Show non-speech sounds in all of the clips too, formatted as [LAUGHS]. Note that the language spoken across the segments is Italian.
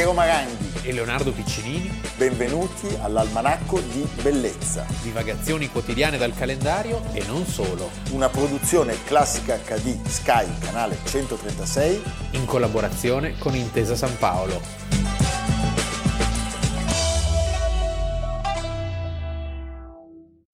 Piero Maranghi e Leonardo Piccinini. Benvenuti all'Almanacco di Bellezza. Divagazioni quotidiane dal calendario e non solo. Una produzione classica HD Sky, canale 136. In collaborazione con Intesa San Paolo.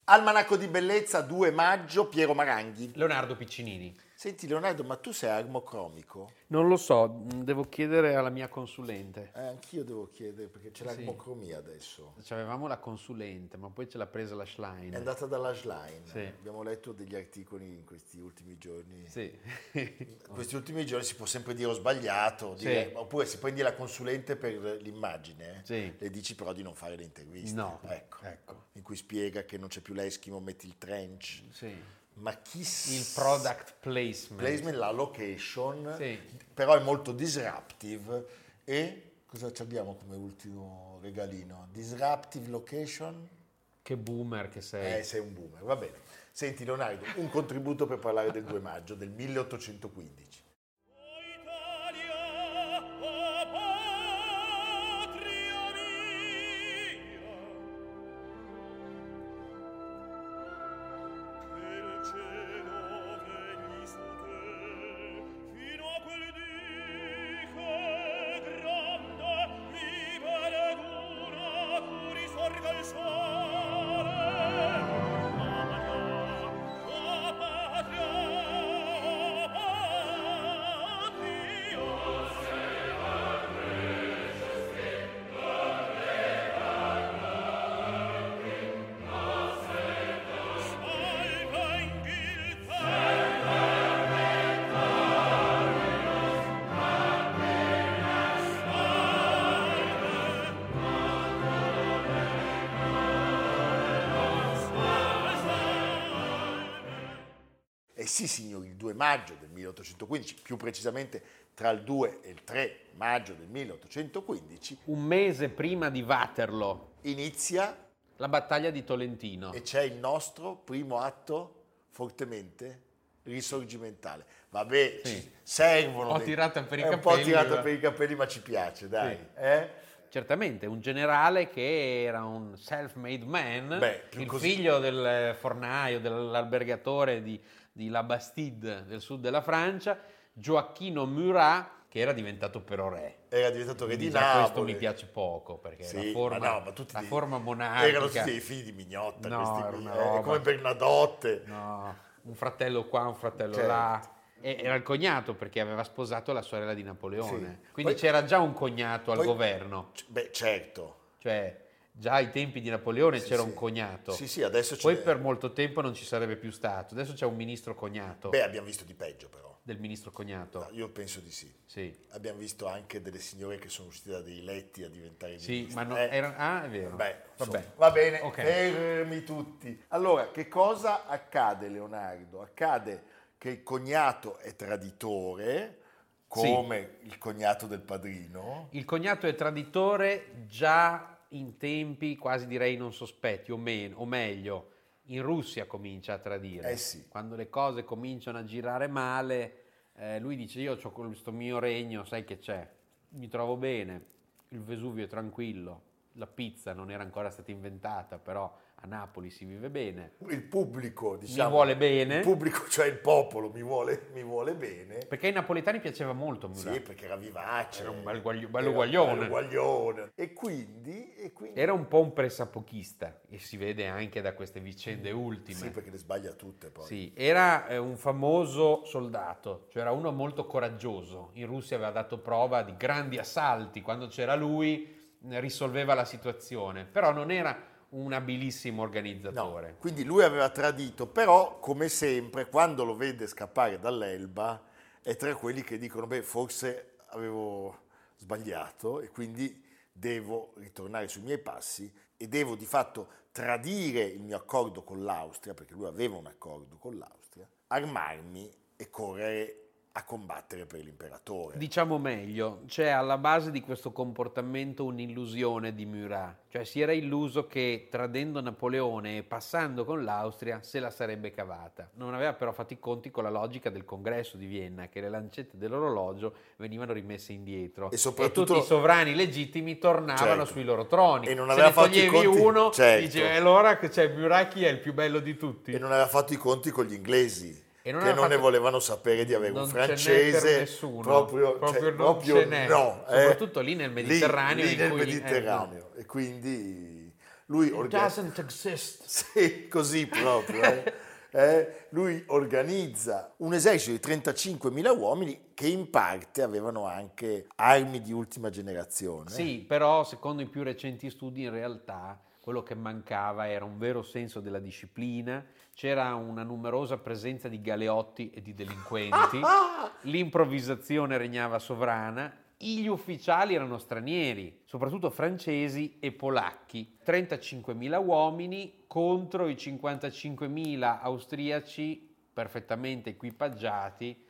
Almanacco di Bellezza 2 maggio, Piero Maranghi. Leonardo Piccinini. Senti Leonardo, ma tu sei armocromico? Non lo so, devo chiedere alla mia consulente. Eh, anch'io devo chiedere perché c'è l'armocromia adesso. Avevamo la consulente, ma poi ce l'ha presa la Schlein. È andata dalla Schlein. Sì. Abbiamo letto degli articoli in questi ultimi giorni. Sì. Questi ultimi giorni si può sempre dire ho sbagliato, dire- Sì. oppure se prendi la consulente per l'immagine, Sì. le dici però di non fare le interviste. No, Ecco. ecco. In cui spiega che non c'è più l'Eskimo, metti il trench. Sì. Ma chi Il product placement. placement, la location, Sì. Però è molto disruptive e cosa ci abbiamo come ultimo regalino? Disruptive location? Che boomer che sei. Eh, sei un boomer, va bene. Senti Leonardo, un contributo per parlare del 2 maggio del 1815. Sì signori, il 2 maggio del 1815, più precisamente tra il 2 e il 3 maggio del 1815, Un mese prima di Waterloo, inizia la battaglia di Tolentino. e c'è il nostro primo atto fortemente risorgimentale. Vabbè, Sì. ci servono. Ho dei- tirato per i è un po' capelli, per i capelli, ma ci piace, dai. Sì. eh? Certamente, un generale che era un self-made man, Beh, il così. figlio del fornaio, dell'albergatore di, di La Bastide del sud della Francia, Gioacchino Murat, che era diventato però re. Era diventato re di già Napoli. questo mi piace poco, perché Sì, la forma, ma no, ma tutti la dei- forma monarchica... Erano tutti dei figli di mignotta, No, questi qui, eh, roba. come Bernadotte. No, un fratello qua, un fratello Certo. là. Era il cognato perché aveva sposato la sorella di Napoleone. Sì. Quindi Poi- c'era già un cognato al poi- governo. Beh, certo. Cioè, già ai tempi di Napoleone Sì, c'era sì. un cognato. Sì, sì, adesso Poi c'è- per molto tempo non ci sarebbe più stato. Adesso c'è un ministro cognato. Beh, abbiamo visto di peggio però. Del ministro cognato. No, io penso di sì. Sì. Abbiamo visto anche delle signore che sono uscite da dei letti a diventare Sì, ministri. ma no, Eh, era- Ah, è vero. Beh, Vabbè. va bene, Ok. fermi tutti. Allora, che cosa accade, Leonardo? Accade che il cognato è traditore, come il cognato del padrino. Il cognato è traditore già in tempi quasi direi non sospetti, o, meno, o meglio, in Russia comincia a tradire. Eh sì. Quando le cose cominciano a girare male, eh, lui dice io ho questo mio regno, sai che c'è, mi trovo bene, il Vesuvio è tranquillo, la pizza non era ancora stata inventata, però a Napoli si vive bene. Il pubblico, diciamo. vuole bene. Il pubblico, cioè il popolo, mi vuole, mi vuole bene. Perché ai napoletani piaceva molto Murat. Sì, perché era vivace. Era un bel guaglio- bello guaglione. guaglione. E quindi, e quindi Era un po' un pressapochista e si vede anche da queste vicende ultime. Sì, perché le sbaglia tutte poi. Sì, era eh, un famoso soldato, cioè era uno molto coraggioso. In Russia aveva dato prova di grandi assalti, quando c'era lui risolveva la situazione, però non era un abilissimo No, organizzatore. quindi lui aveva tradito, però come sempre quando lo vede scappare dall'Elba è tra quelli che dicono beh forse avevo sbagliato e quindi devo ritornare sui miei passi e devo di fatto tradire il mio accordo con l'Austria, perché lui aveva un accordo con l'Austria, armarmi e correre a combattere per l'imperatore. Diciamo meglio, c'è alla base di questo comportamento un'illusione di Murat, cioè si era illuso che tradendo Napoleone e passando con l'Austria se la sarebbe cavata. Non aveva però fatto i conti con la logica del congresso di Vienna, che le lancette dell'orologio venivano rimesse indietro E soprattutto- tutti i sovrani legittimi tornavano Certo. sui loro troni. E non Se aveva ne fatto i conti- uno, certo. dicevi "E allora c'è Murat chi è il più bello di tutti? E non aveva fatto i conti con gli inglesi, E non che non ne fatto- volevano sapere di avere un Non per francese. nessuno. Proprio, Proprio cioè, proprio ce n'è. no. eh. Soprattutto lì nel Mediterraneo Lì, lì nel eh, Mediterraneo. E quindi lui organizza... Exist. [LAUGHS] Sì, così proprio. eh. [LAUGHS] Eh, lui organizza un esercito di 35.000 uomini che in parte avevano anche armi di ultima generazione. Sì, però secondo i più recenti studi in realtà quello che mancava era un vero senso della disciplina, c'era una numerosa presenza di galeotti e di delinquenti, [LAUGHS] l'improvvisazione regnava sovrana, gli ufficiali erano stranieri, soprattutto francesi e polacchi, 35.000 uomini contro i 55.000 austriaci perfettamente equipaggiati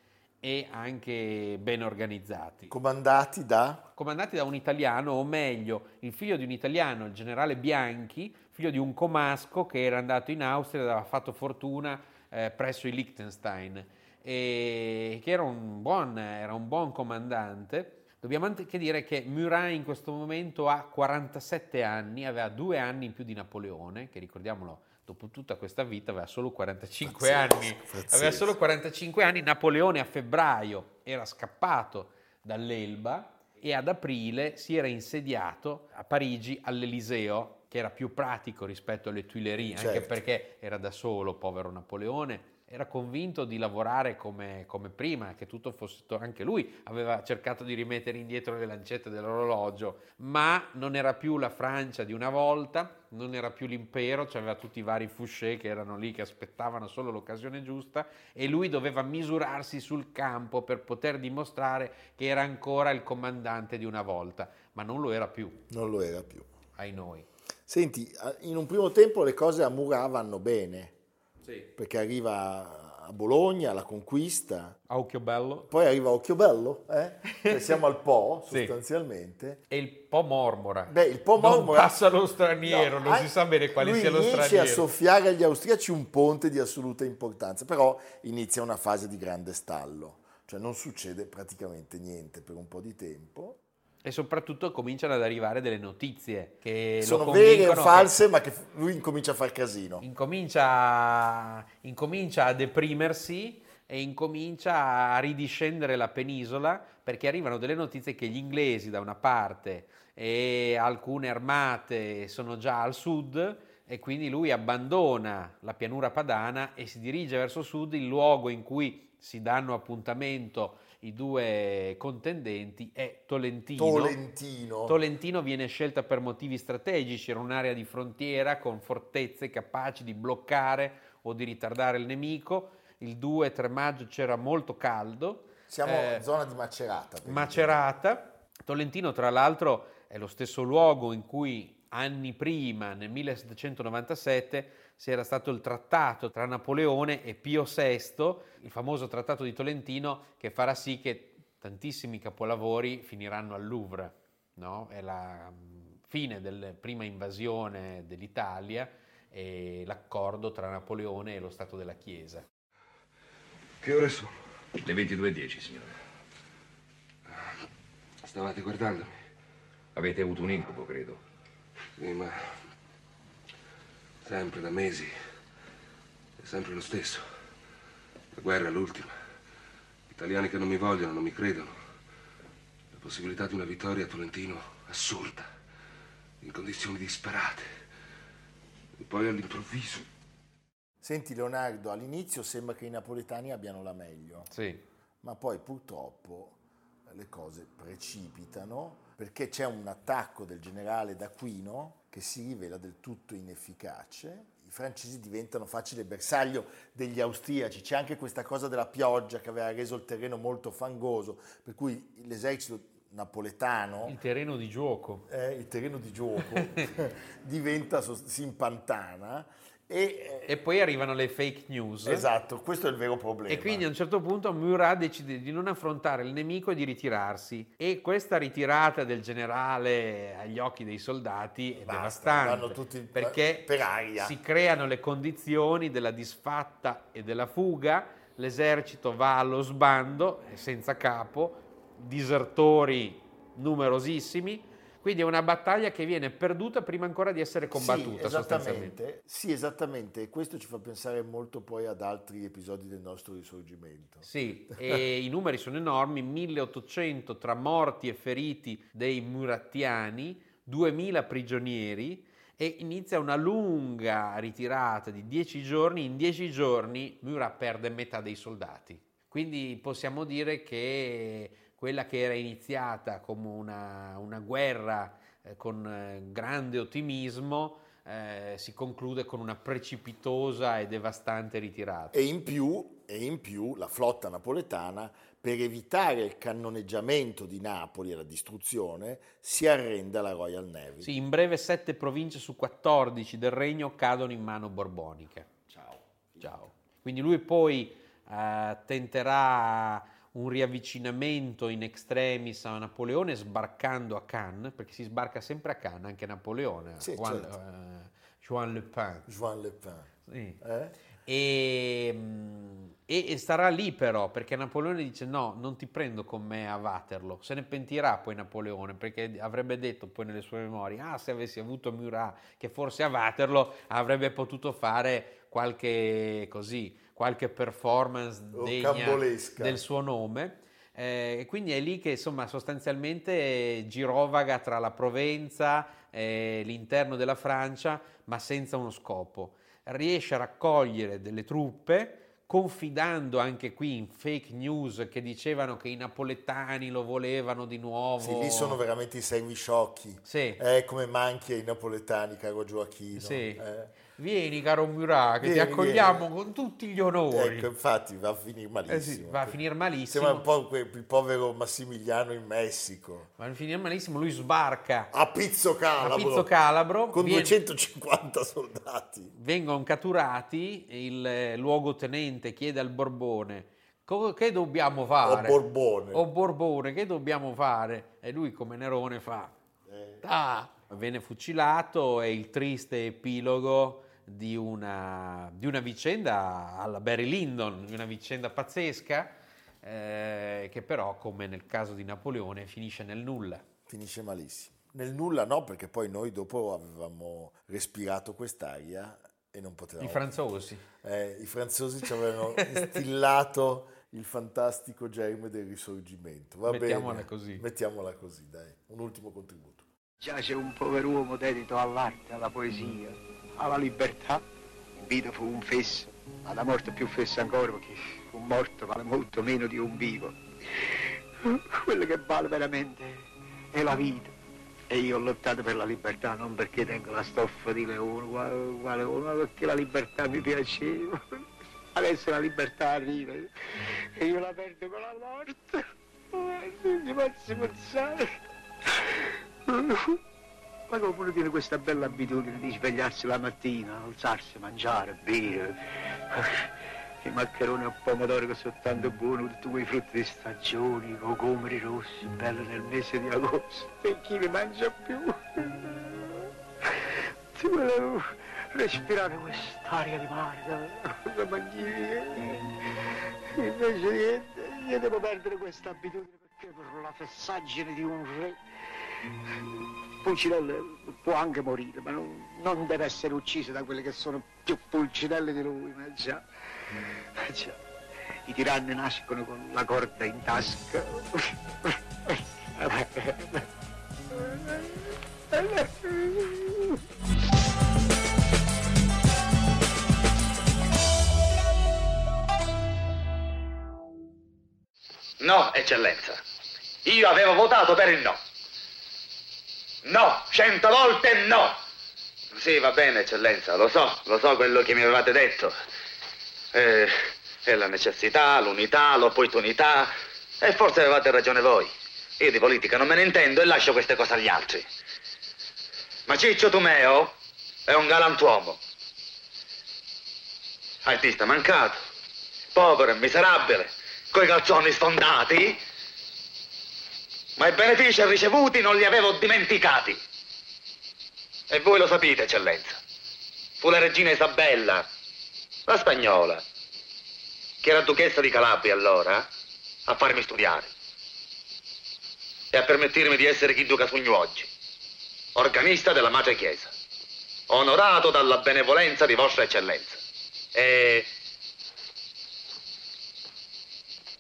e anche ben organizzati. Comandati da... comandati da un italiano, o meglio, il figlio di un italiano, il generale Bianchi, figlio di un comasco che era andato in Austria ed aveva fatto fortuna eh, presso i Liechtenstein, e che era un, buon, era un buon comandante. Dobbiamo anche dire che Murat in questo momento ha 47 anni, aveva due anni in più di Napoleone, che ricordiamolo, dopo tutta questa vita aveva solo 45 Pazzesco, anni. pazzesco. Aveva solo 45 anni, Napoleone a febbraio era scappato dall'Elba e ad aprile si era insediato a Parigi all'Eliseo, che era più pratico rispetto alle Tuileries, anche Certo. perché era da solo, povero Napoleone. Era convinto di lavorare come, come prima, che tutto fosse. Anche lui aveva cercato di rimettere indietro le lancette dell'orologio, ma non era più la Francia di una volta, non era più l'impero, c'aveva tutti i vari Fouché che erano lì, che aspettavano solo l'occasione giusta, e lui doveva misurarsi sul campo per poter dimostrare che era ancora il comandante di una volta, ma non lo era più, Non lo era più. ai noi. Senti, in un primo tempo le cose a Murat vanno bene, Sì. perché arriva a Bologna, alla conquista, A occhio bello. poi arriva a Occhiobello, eh? Cioè siamo al Po [LAUGHS] Sì. sostanzialmente. E il Po mormora. Beh, il Po Non mormora- passa lo straniero, non ah, si sa bene quale sia lo inizia straniero. a soffiare agli austriaci un ponte di assoluta importanza, però inizia una fase di grande stallo, cioè non succede praticamente niente per un po' di tempo. E soprattutto cominciano ad arrivare delle notizie che Sono vere o false, ma che lui incomincia a far casino. incomincia, incomincia a deprimersi e incomincia a ridiscendere la penisola perché arrivano delle notizie che gli inglesi da una parte e alcune armate sono già al sud e quindi lui abbandona la pianura padana e si dirige verso sud, il luogo in cui si danno appuntamento i due contendenti è Tolentino. Tolentino. Tolentino viene scelta per motivi strategici, era un'area di frontiera con fortezze capaci di bloccare o di ritardare il nemico. Il 2-3 maggio c'era molto caldo. Siamo Eh, in zona di Macerata. Macerata. Tolentino, tra l'altro, è lo stesso luogo in cui anni prima, nel 1797, si era stato il trattato tra Napoleone e Pio VI, il famoso trattato di Tolentino, che farà sì che tantissimi capolavori finiranno al Louvre. no? È la mm, fine della prima invasione dell'Italia e l'accordo tra Napoleone e lo Stato della Chiesa. Che ore sono? Le 22.10, signore. Stavate guardandomi? Avete avuto un incubo, credo. Sì, ma... Sempre da mesi. È sempre lo stesso. La guerra è l'ultima. Italiani che non mi vogliono, non mi credono. La possibilità di una vittoria a Tolentino assurda. In condizioni disperate. E poi all'improvviso. Senti Leonardo, all'inizio sembra che i napoletani abbiano la meglio, Sì, ma poi purtroppo le cose precipitano perché c'è un attacco del generale d'Aquino che si rivela del tutto inefficace. I francesi diventano facile bersaglio degli austriaci, c'è anche questa cosa della pioggia che aveva reso il terreno molto fangoso, per cui l'esercito napoletano il terreno di gioco. eh, il terreno di gioco [LAUGHS] [LAUGHS] diventa, si impantana E, eh, E poi arrivano le fake news. esatto, questo è il vero problema. E quindi a un certo punto Murat decide di non affrontare il nemico e di ritirarsi. E questa ritirata del generale agli occhi dei soldati è Basta, devastante. tutti perché per aria. si creano le condizioni della disfatta e della fuga. L'esercito va allo sbando, senza capo, disertori numerosissimi. Quindi è una battaglia che viene perduta prima ancora di essere combattuta Sì, esattamente. Sì, esattamente. E questo ci fa pensare molto poi ad altri episodi del nostro risorgimento. Sì, e [LAUGHS] i numeri sono enormi, 1800 tra morti e feriti dei murattiani, 2000 prigionieri e inizia una lunga ritirata di 10 giorni. In 10 giorni Murat perde metà dei soldati. Quindi possiamo dire che quella che era iniziata come una, una guerra eh, con eh, grande ottimismo eh, si conclude con una precipitosa e devastante ritirata. E in più, e in più la flotta napoletana, per evitare il cannoneggiamento di Napoli e la distruzione, si arrende alla Royal Navy. Sì, in breve sette province su 14 del regno cadono in mano borboniche. Ciao. Ciao. Quindi lui poi eh, tenterà un riavvicinamento in extremis a Napoleone sbarcando a Cannes, perché si sbarca sempre a Cannes, anche Napoleone, Sì, Juan, certo. eh, Juan Le Pen. Juan Le Pen. Sì. Eh? E, mm, e- e starà lì però, perché Napoleone dice no, non ti prendo con me a Waterloo. Se ne pentirà poi Napoleone, perché avrebbe detto poi nelle sue memorie, ah se avessi avuto Murat, che forse a Waterloo avrebbe potuto fare qualche così, qualche performance del suo nome. Eh, e quindi è lì che insomma sostanzialmente girovaga tra la Provenza e l'interno della Francia, ma senza uno scopo. Riesce a raccogliere delle truppe, confidando anche qui in fake news che dicevano che i napoletani lo volevano di nuovo. Sì, lì sono veramente i servi sciocchi. Sì. Eh, come manchi ai napoletani, caro Gioacchino. Sì. Eh. Vieni caro Murat, che ti Vieni, accogliamo con tutti gli onori. Ecco, infatti va a finire malissimo. Eh sì, va a finire malissimo. Sembra un po' que- il povero Massimiliano in Messico. Va a finire malissimo, lui sbarca A Pizzo a Calabro. Pizzo Calabro, Con viene- 250 soldati. vengono catturati, il eh, luogotenente chiede al Borbone "Co- che dobbiamo fare? O Borbone. O Borbone, che dobbiamo fare? E lui come Nerone fa, Eh, ah, viene fucilato è il triste epilogo di una, di una vicenda alla Barry Lyndon, di una vicenda pazzesca, eh, che però, come nel caso di Napoleone, finisce nel nulla. finisce malissimo. Nel nulla no, perché poi noi dopo avevamo respirato quest'aria e non potevamo. I franzosi. Eh, I franzosi ci [LAUGHS] avevano instillato il fantastico germe del risorgimento. Va Mettiamola bene. così. Mettiamola così, dai. Un ultimo contributo. Già c'è un pover'uomo dedito all'arte, alla poesia, alla libertà. In vita fu un fesso, ma la morte più fessa ancora perché un morto vale molto meno di un vivo. Quello che vale veramente è la vita. E io ho lottato per la libertà non perché tengo la stoffa di leone, leone, ma perché la libertà mi piaceva. Adesso la libertà arriva e io la perdo con la morte. Mi faccio pensare. Ma come uno tiene questa bella abitudine di svegliarsi la mattina, alzarsi, mangiare, bere, i maccheroni al pomodoro che sono tanto buoni, tutti quei frutti di stagione, i cocomeri rossi, belli nel mese di agosto, e chi li mangia più? Ti volevo respirare quest'aria di mare, la magnifica. Invece niente, io devo perdere questa abitudine perché per la fessaggine di un re Pulcinella può anche morire, ma non, non deve essere ucciso da quelli che sono più pulcinelle di lui, ma già, ma già. I tiranni nascono con la corda in tasca. No, eccellenza. Io avevo votato per il no. No, cento volte no. Sì, va bene, eccellenza, lo so, lo so quello che mi avevate detto. Eh, è la necessità, l'unità, l'opportunità. E forse avevate ragione voi. Io di politica non me ne intendo e lascio queste cose agli altri. Ma Ciccio Tumeo è un galantuomo. Artista mancato, povero e miserabile, coi calzoni sfondati. Ma i benefici ricevuti non li avevo dimenticati. E voi lo sapete, eccellenza. Fu la regina Isabella, la spagnola, che era duchessa di Calabria allora, a farmi studiare. E a permettermi di essere chi duca sogno oggi, organista della Madre Chiesa, onorato dalla benevolenza di vostra eccellenza. E...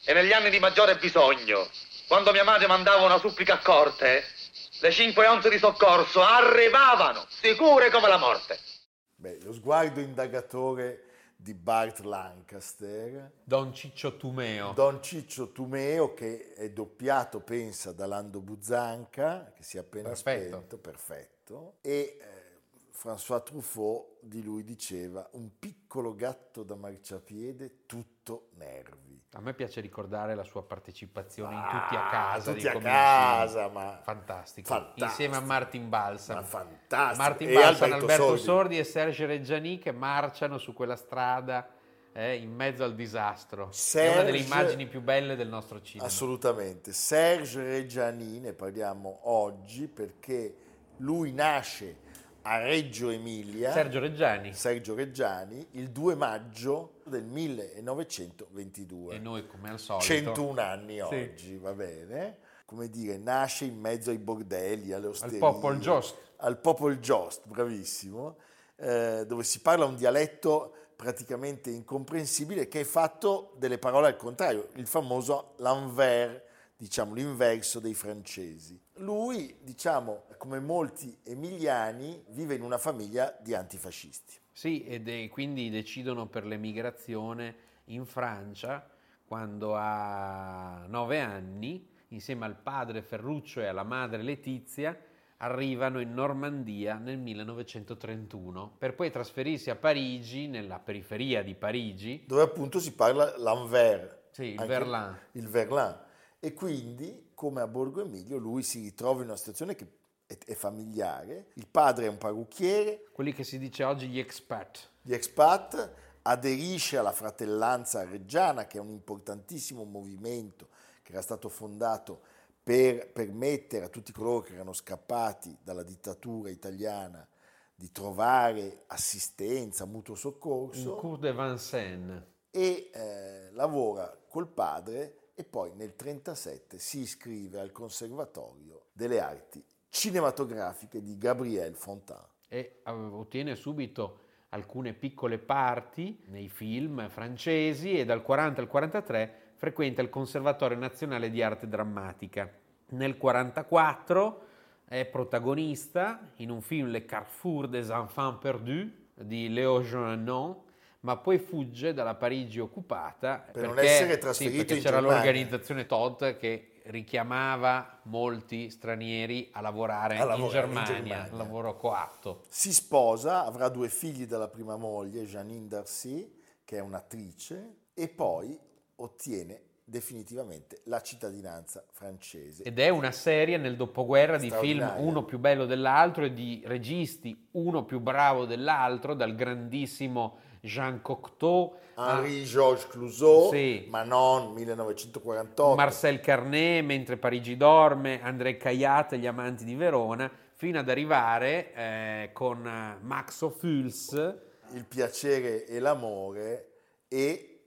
E negli anni di maggiore bisogno, quando mia madre mandava una supplica a corte, le cinque onze di soccorso arrivavano, sicure come la morte. Beh, lo sguardo indagatore di Bart Lancaster, Don Ciccio Tumeo. Don Ciccio Tumeo che è doppiato, pensa, da Lando Buzzanca, che si è appena Perfetto. spento, perfetto, e eh, François Truffaut di lui diceva un piccolo gatto da marciapiede tutto nervi. A me piace ricordare la sua partecipazione in Ah, Tutti a casa. Tutti a casa, ma Fantastico. Fantastico. Insieme a Martin Balsam. Ma fantastico. Martin E Balsam, Alberto Alberto, Sordi. Sordi. e Serge Reggiani che marciano su quella strada eh, in mezzo al disastro. È una delle Serge- immagini più belle del nostro cinema. Assolutamente. Serge Reggiani, ne parliamo oggi perché lui nasce a Reggio Emilia. Sergio Reggiani. Sergio Reggiani il 2 maggio del 1922. E noi, come al solito, 101 anni Sì. oggi, va bene? Come dire, nasce in mezzo ai bordelli, alle osterie. Popol Jost. Al Popol Jost, bravissimo, eh, dove si parla un dialetto praticamente incomprensibile che è fatto delle parole al contrario, il famoso l'envers, diciamo l'inverso dei francesi. Lui, diciamo, come molti emiliani, vive in una famiglia di antifascisti. Sì, è- quindi decidono per l'emigrazione in Francia quando ha nove anni, insieme al padre Ferruccio e alla madre Letizia, arrivano in Normandia nel 1931 per poi trasferirsi a Parigi, nella periferia di Parigi. dove appunto si parla l'Anvers. Sì, il Verlan. Il Verlan. E quindi, come a Borgo Emilio, lui si ritrova in una situazione che è, è familiare. Il padre è un parrucchiere, Quelli che si dice oggi gli expat. gli expat, aderisce alla fratellanza reggiana, che è un importantissimo movimento che era stato fondato per permettere a tutti coloro che erano scappati dalla dittatura italiana di trovare assistenza, mutuo soccorso Cour de Vincennes. e eh, lavora col padre e poi nel 1937 si iscrive al Conservatorio delle Arti Cinematografiche di Gabriel Fontaine. e eh, ottiene subito alcune piccole parti nei film francesi e dal 40 al 43 frequenta il Conservatorio Nazionale di Arte Drammatica. Nel 44 è protagonista in un film Le Carrefour des Enfants Perdus di Léo Jeannon, ma poi fugge dalla Parigi occupata Per non perché, essere sì, trasferito perché in c'era Germania. l'organizzazione Todt che richiamava molti stranieri a lavorare, A lavorare in in Germania, Germania. lavoro coatto. Si sposa, avrà due figli dalla prima moglie, Janine Darcy, che è un'attrice, e poi ottiene definitivamente la cittadinanza francese. Ed è una serie nel dopoguerra di film uno più bello dell'altro e di registi uno più bravo dell'altro, dal grandissimo Jean Cocteau Henri-Georges Clouseau, Sì. Manon 1948. Marcel Carnet, Mentre Parigi dorme, André Caillat e Gli amanti di Verona, fino ad arrivare eh, con eh, Max Ophuls, Il piacere e l'amore e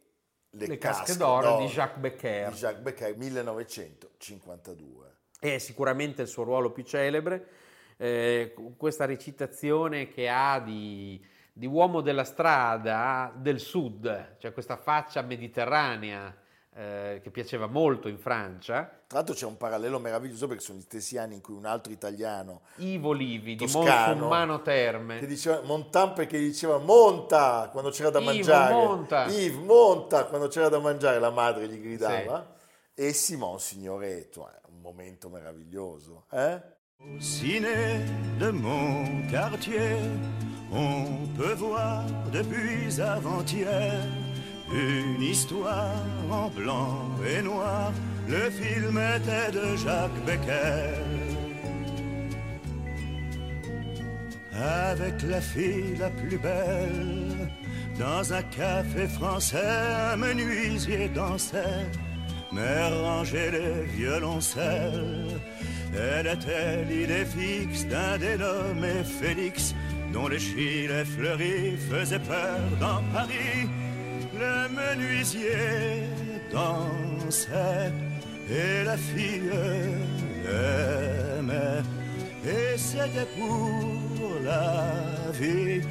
le, Le casche d'oro di Jacques Becker. di Jacques Becker 1952. è sicuramente il suo ruolo più celebre, eh, questa recitazione che ha di, di uomo della strada del sud, cioè questa faccia mediterranea eh, che piaceva molto in Francia, Tra l'altro c'è un parallelo meraviglioso perché sono gli stessi anni in cui un altro italiano Ivo Livi di Toscano, Monsummano Terme, che diceva Montan perché diceva monta quando c'era da Ivo, mangiare. monta. Yves, monta quando c'era da mangiare, la madre gli gridava. E Simon Signoretto, è un momento meraviglioso. Eh? Au ciné de mon quartier, on peut voir depuis avant-hier une histoire en blanc et noir. Le film était de Jacques Becker. Avec la fille la plus belle Dans un café français, un menuisier dansait, mais rangeait les violoncelles. Elle était l'idée fixe d'un dénommé Félix, dont les gilets fleuris faisaient peur dans Paris. Le menuisier dansait et la fille aimait. Et c'était pour la vie,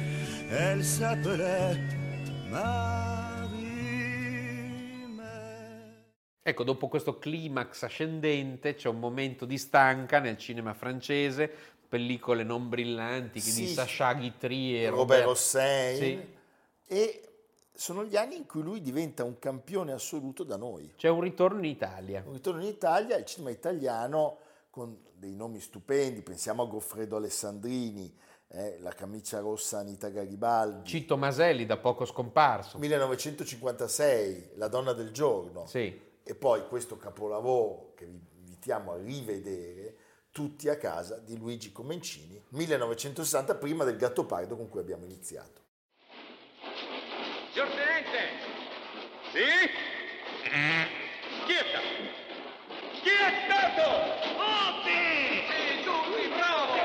elle s'appelait Marie. Ecco, dopo questo climax ascendente c'è un momento di stanca nel cinema francese, pellicole non brillanti Sì. di Sacha Guitry e Robert Hossein. Sì. E sono gli anni in cui lui diventa un campione assoluto da noi. C'è un ritorno in Italia. Un ritorno in Italia, il cinema italiano con dei nomi stupendi, pensiamo a Goffredo Alessandrini, eh, la camicia rossa Anita Garibaldi. Cito Maselli, da poco scomparso. 1956, La donna del giorno. Sì. E poi questo capolavoro che vi invitiamo a rivedere, Tutti a casa di Luigi Comencini, 1960, prima del Gattopardo con cui abbiamo iniziato. Signor Tenente! Sì? Chi è stato? Chi è stato? Tutti! Sì, tutti, bravo!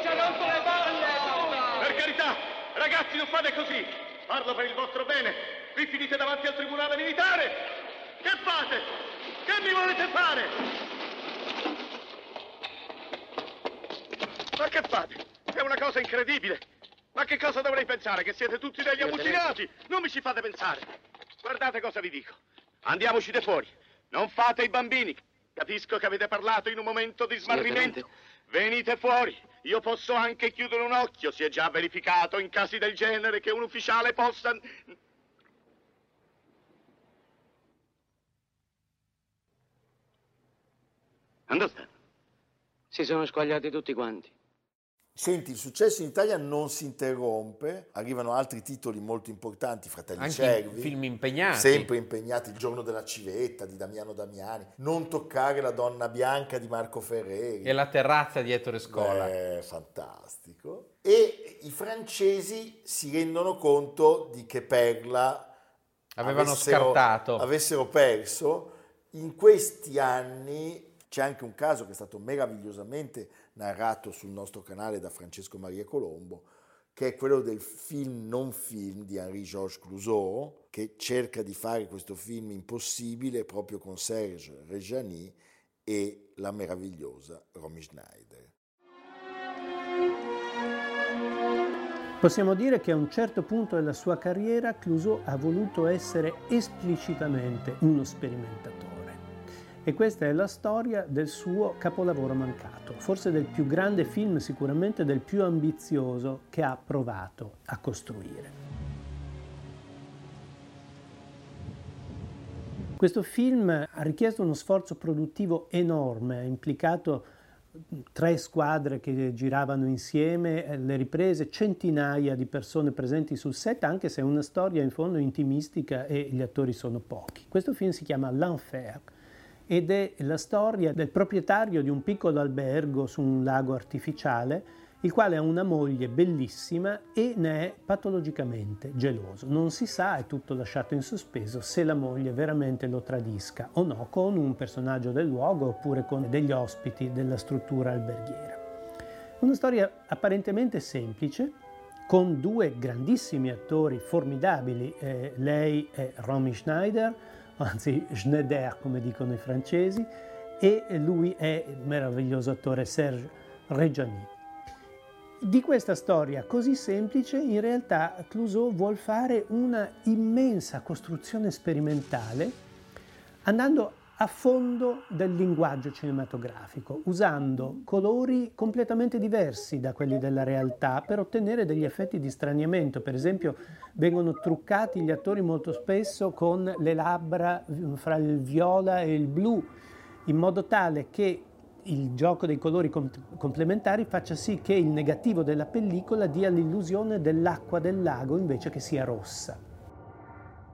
Ci ha rotto le balle! Per carità, ragazzi, non fate così! Parlo per il vostro bene! Vi finite davanti al tribunale militare! Che fate? Che mi volete fare? Ma che fate? È una cosa incredibile! Ma che cosa dovrei pensare? Che siete tutti degli ammutinati? Non mi ci fate pensare. Guardate cosa vi dico. Andiamo uscite fuori. Non fate i bambini. Capisco che avete parlato in un momento di smarrimento. Venite fuori. Io posso anche chiudere un occhio. Si è già verificato in casi del genere che un ufficiale possa... Stanno? Si sono squagliati tutti quanti. Senti, il successo in Italia non si interrompe, arrivano altri titoli molto importanti, Fratelli Anche Cervi, film impegnati. sempre impegnati, Il giorno della civetta di Damiano Damiani, Non toccare la donna bianca di Marco Ferreri. E la terrazza di Ettore Scola. È fantastico. E i francesi si rendono conto di che Perla Avevano avessero- scartato. avessero perso. In questi anni c'è anche un caso che è stato meravigliosamente narrato sul nostro canale da Francesco Maria Colombo, che è quello del film non film di Henri-Georges Clouseau, che cerca di fare questo film impossibile proprio con Serge Reggiani e la meravigliosa Romy Schneider. Possiamo dire che a un certo punto della sua carriera Clouseau ha voluto essere esplicitamente uno sperimentatore. E questa è la storia del suo capolavoro mancato, forse del più grande film, sicuramente del più ambizioso che ha provato a costruire. Questo film ha richiesto uno sforzo produttivo enorme, ha implicato tre squadre che giravano insieme, eh, le riprese, centinaia di persone presenti sul set, anche se è una storia in fondo intimistica e gli attori sono pochi. Questo film si chiama L'Enfer ed è la storia del proprietario di un piccolo albergo su un lago artificiale, il quale ha una moglie bellissima e ne è patologicamente geloso. Non si sa, è tutto lasciato in sospeso, se la moglie veramente lo tradisca o no con un personaggio del luogo oppure con degli ospiti della struttura alberghiera. Una storia apparentemente semplice, con due grandissimi attori formidabili, eh, lei è Romy Schneider, anzi Schneider come dicono i francesi, e lui è il meraviglioso attore Serge Reggiani. Di questa storia così semplice in realtà Clouseau vuol fare una immensa costruzione sperimentale andando a fondo del linguaggio cinematografico, usando colori completamente diversi da quelli della realtà per ottenere degli effetti di straniamento. Per esempio vengono truccati gli attori molto spesso con le labbra mm, fra il viola e il blu, in modo tale che il gioco dei colori com- complementari faccia sì che il negativo della pellicola dia l'illusione dell'acqua del lago invece che sia rossa.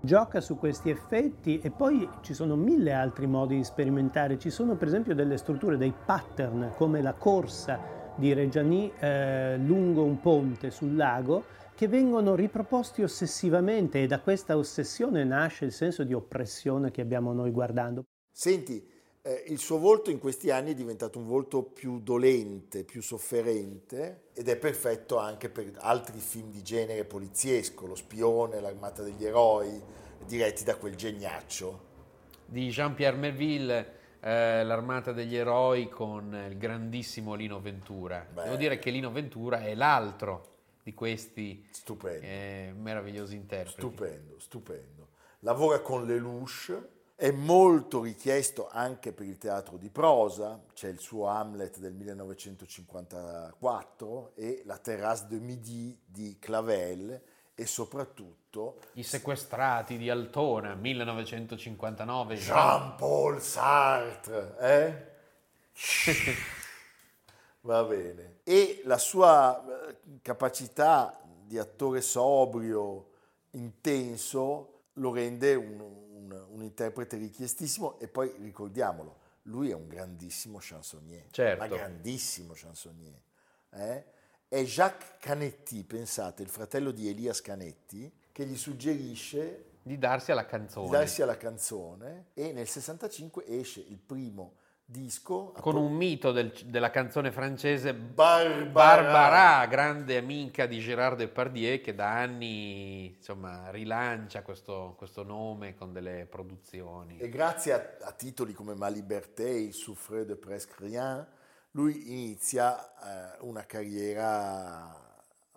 Gioca su questi effetti e poi ci sono mille altri modi di sperimentare. Ci sono per esempio delle strutture, dei pattern come la corsa di Reggiani eh, lungo un ponte sul lago che vengono riproposti ossessivamente e da questa ossessione nasce il senso di oppressione che abbiamo noi guardando. Senti, eh, il suo volto in questi anni è diventato un volto più dolente, più sofferente ed è perfetto anche per altri film di genere poliziesco, Lo spione, L'armata degli eroi, diretti da quel geniaccio. Di Jean-Pierre Melville, eh, L'armata degli eroi con il grandissimo Lino Ventura. Beh. Devo dire che Lino Ventura è l'altro di questi Stupendo. eh, meravigliosi interpreti. Stupendo, stupendo. Lavora con Lelouch, è molto richiesto anche per il teatro di prosa, c'è il suo Hamlet del 1954 e la Terrasse de Midi di Clavel e soprattutto I sequestrati di Altona, 1959. Jean-Paul Sartre, eh? [LAUGHS] Va bene. E la sua eh, capacità di attore sobrio, intenso, lo rende un, un- un interprete richiestissimo e poi ricordiamolo, lui è un grandissimo chansonnier, Certo. ma grandissimo chansonnier. eh? È Jacques Canetti, pensate, il fratello di Elias Canetti, che gli suggerisce Di darsi alla canzone. di darsi alla canzone e nel 65 esce il primo disco con un mito del- della canzone francese Barbara. Barbara, grande amica di Gérard Depardieu che da anni insomma, rilancia questo, questo nome con delle produzioni. e grazie a, a titoli come Ma Liberté, Il Souffre de Presque Rien, lui inizia eh, una carriera,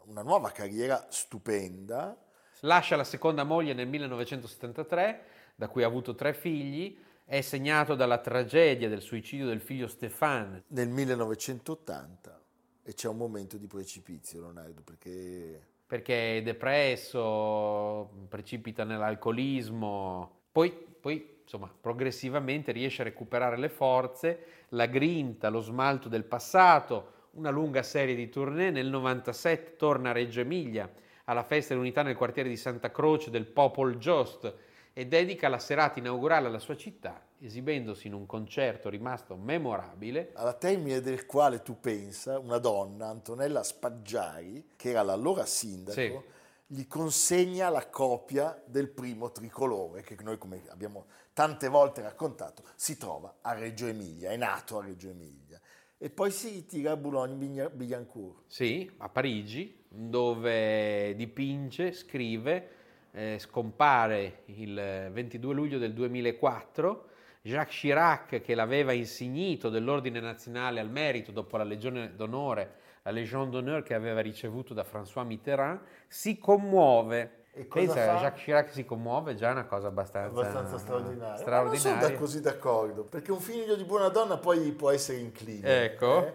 una nuova carriera stupenda. Lascia la seconda moglie nel 1973, da cui ha avuto tre figli, è segnato dalla tragedia del suicidio del figlio Stéphane. Nel 1980 e c'è un momento di precipizio, Leonardo, perché perché è depresso, precipita nell'alcolismo, poi, poi insomma progressivamente riesce a recuperare le forze, la grinta, lo smalto del passato, una lunga serie di tournée, nel 97 torna a Reggio Emilia alla festa dell'unità nel quartiere di Santa Croce del Popol Just e dedica la serata inaugurale alla sua città, esibendosi in un concerto rimasto memorabile alla termine del quale tu pensa, una donna, Antonella Spaggiari, che era l'allora sindaco, Sì. gli consegna la copia del primo tricolore, che noi, come abbiamo tante volte raccontato, si trova a Reggio Emilia, è nato a Reggio Emilia. E poi si ritira a Boulogne-Billancourt. Sì, a Parigi, dove dipinge, scrive, eh, scompare il 22 luglio del 2004. Jacques Chirac, che l'aveva insignito dell'Ordine Nazionale al Merito dopo la Legione d'Onore, la Légion d'Honneur che aveva ricevuto da François Mitterrand, si commuove. E Pensa, fa? Jacques Chirac si commuove, già una cosa abbastanza, Abbastanza straordinario. Ma non straordinaria. sono da- così d'accordo, perché un figlio di buona donna poi può essere incline. Ecco. eh?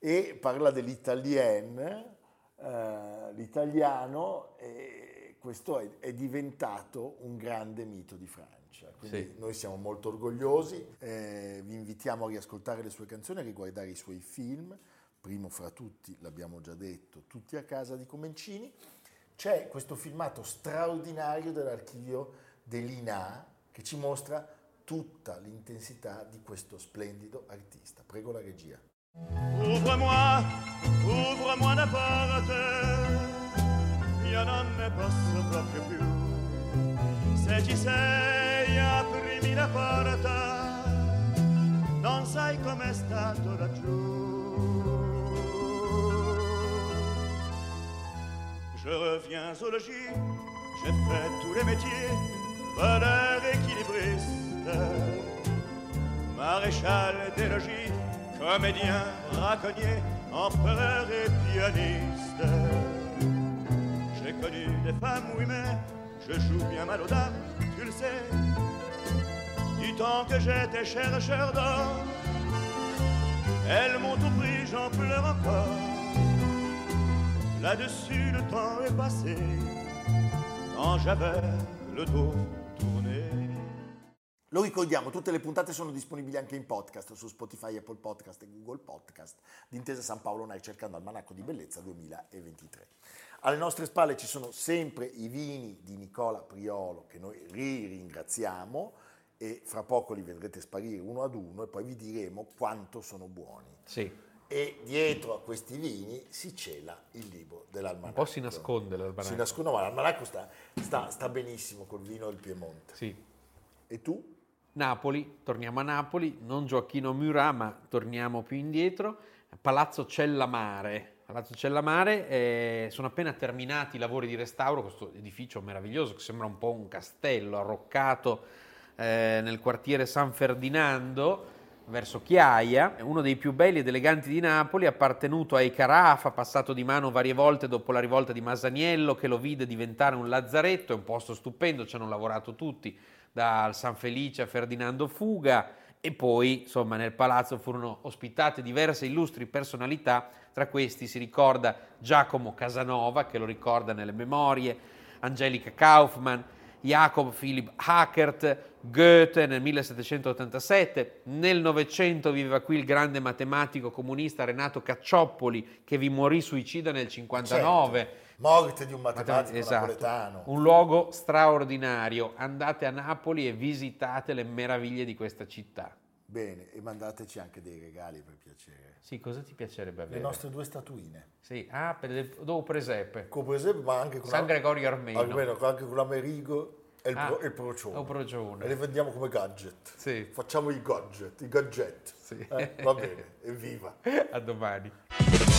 E parla dell'italien, eh, l'italiano, e questo è, è diventato un grande mito di Francia. Quindi Sì. noi siamo molto orgogliosi, eh, vi invitiamo a riascoltare le sue canzoni, a riguardare i suoi film, primo fra tutti, l'abbiamo già detto, Tutti a casa di Comencini. C'è questo filmato straordinario dell'archivio dell'INA che ci mostra tutta l'intensità di questo splendido artista. Prego la regia. Ouvre-moi, ouvre-moi la porte, io non ne posso proprio più. Se ci sei, aprimi la porta, non sai com'è stato laggiù. Je reviens au logis, j'ai fait tous les métiers, voleur équilibriste, maréchal des logis, comédien, braconnier, empereur et pianiste. J'ai connu des femmes, oui, mais je joue bien mal aux dames, tu le sais. Du temps que j'étais chercheur d'or, elles m'ont tout pris, j'en pleure encore. Là-dessus, le temps est passé, quand j'avais le dos tourné. Lo ricordiamo, tutte le puntate sono disponibili anche in podcast su Spotify, Apple Podcast e Google Podcast di Intesa San Paolo Nai cercando Almanacco di Bellezza 2023. Alle nostre spalle ci sono sempre i vini di Nicola Priolo che noi ringraziamo e fra poco li vedrete sparire uno ad uno e poi vi diremo quanto sono buoni. Sì. e dietro a questi vini si cela il libro dell'almanacco. Un po' si nasconde l'almanacco. Si nasconde, ma l'almanacco sta, sta- sta benissimo col vino del Piemonte. Sì. E tu? Napoli, torniamo a Napoli, non Gioacchino Murat, ma torniamo più indietro. Palazzo Cellamare. Palazzo Cellamare, eh, sono appena terminati i lavori di restauro, questo edificio meraviglioso che sembra un po' un castello arroccato eh, nel quartiere San Ferdinando, verso Chiaia, uno dei più belli ed eleganti di Napoli, appartenuto ai Carafa, passato di mano varie volte dopo la rivolta di Masaniello, che lo vide diventare un lazzaretto, è un posto stupendo, ci hanno lavorato tutti, dal San Felice a Ferdinando Fuga, e poi insomma nel palazzo furono ospitate diverse illustri personalità, tra questi si ricorda Giacomo Casanova, che lo ricorda nelle memorie, Angelica Kaufmann, Jacob Philipp Hackert, Goethe nel 1787, nel Novecento viveva qui il grande matematico comunista Renato Caccioppoli che vi morì suicida nel 59. Certo. Morte di un matematico Esatto. napoletano. Un luogo straordinario. Andate a Napoli e visitate le meraviglie di questa città. Bene, e mandateci anche dei regali per piacere. Sì, cosa ti piacerebbe avere? Le nostre due statuine. Sì, ah, per le- dopo presepe. Come per esempio, ma anche con San Gregorio Armeno. Almeno, anche con l'Amerigo e il, Ah, pro- il procione. o procione. E le vendiamo come gadget. Sì. Facciamo i gadget, i gadget. Sì. Eh, va bene, evviva. [LAUGHS] A domani.